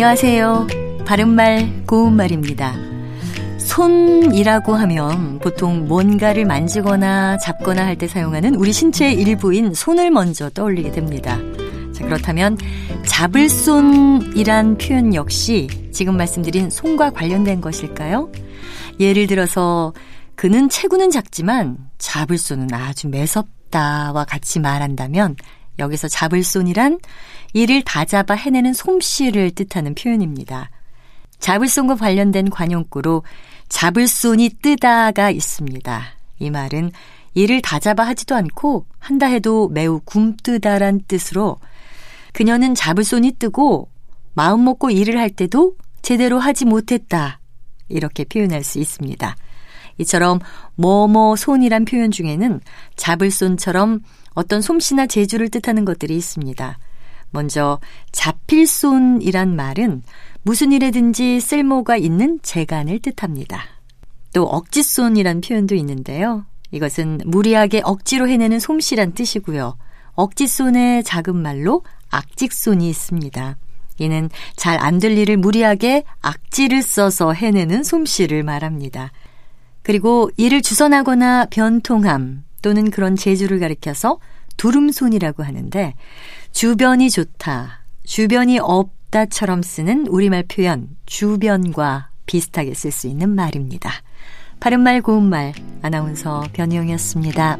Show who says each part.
Speaker 1: 안녕하세요. 바른말 고운말입니다. 손이라고 하면 보통 뭔가를 만지거나 잡거나 할 때 사용하는 우리 신체의 일부인 손을 먼저 떠올리게 됩니다. 자, 그렇다면 잡을 손이란 표현 역시 지금 말씀드린 손과 관련된 것일까요? 예를 들어서 그는 체구는 작지만 잡을 손은 아주 매섭다와 같이 말한다면 여기서 잡을 손이란 이를 다 잡아 해내는 솜씨를 뜻하는 표현입니다. 잡을 손과 관련된 관용구로 잡을 손이 뜨다가 있습니다. 이 말은 이를 다 잡아 하지도 않고 한다 해도 매우 굼뜨다란 뜻으로 그녀는 잡을 손이 뜨고 마음 먹고 일을 할 때도 제대로 하지 못했다. 이렇게 표현할 수 있습니다. 이처럼 뭐뭐 손이란 표현 중에는 잡을 손처럼 어떤 솜씨나 재주를 뜻하는 것들이 있습니다. 먼저 잡힐 손이란 말은 무슨 일에든지 쓸모가 있는 재간을 뜻합니다. 또 억지손이란 표현도 있는데요. 이것은 무리하게 억지로 해내는 솜씨란 뜻이고요. 억지손의 작은 말로 악직손이 있습니다. 이는 잘 안 될 일을 무리하게 악지를 써서 해내는 솜씨를 말합니다. 그리고 이를 주선하거나 변통함 또는 그런 재주를 가리켜서 두름손이라고 하는데 주변이 좋다, 주변이 없다처럼 쓰는 우리말 표현 주변과 비슷하게 쓸 수 있는 말입니다. 바른말 고운말 아나운서 변희영이었습니다.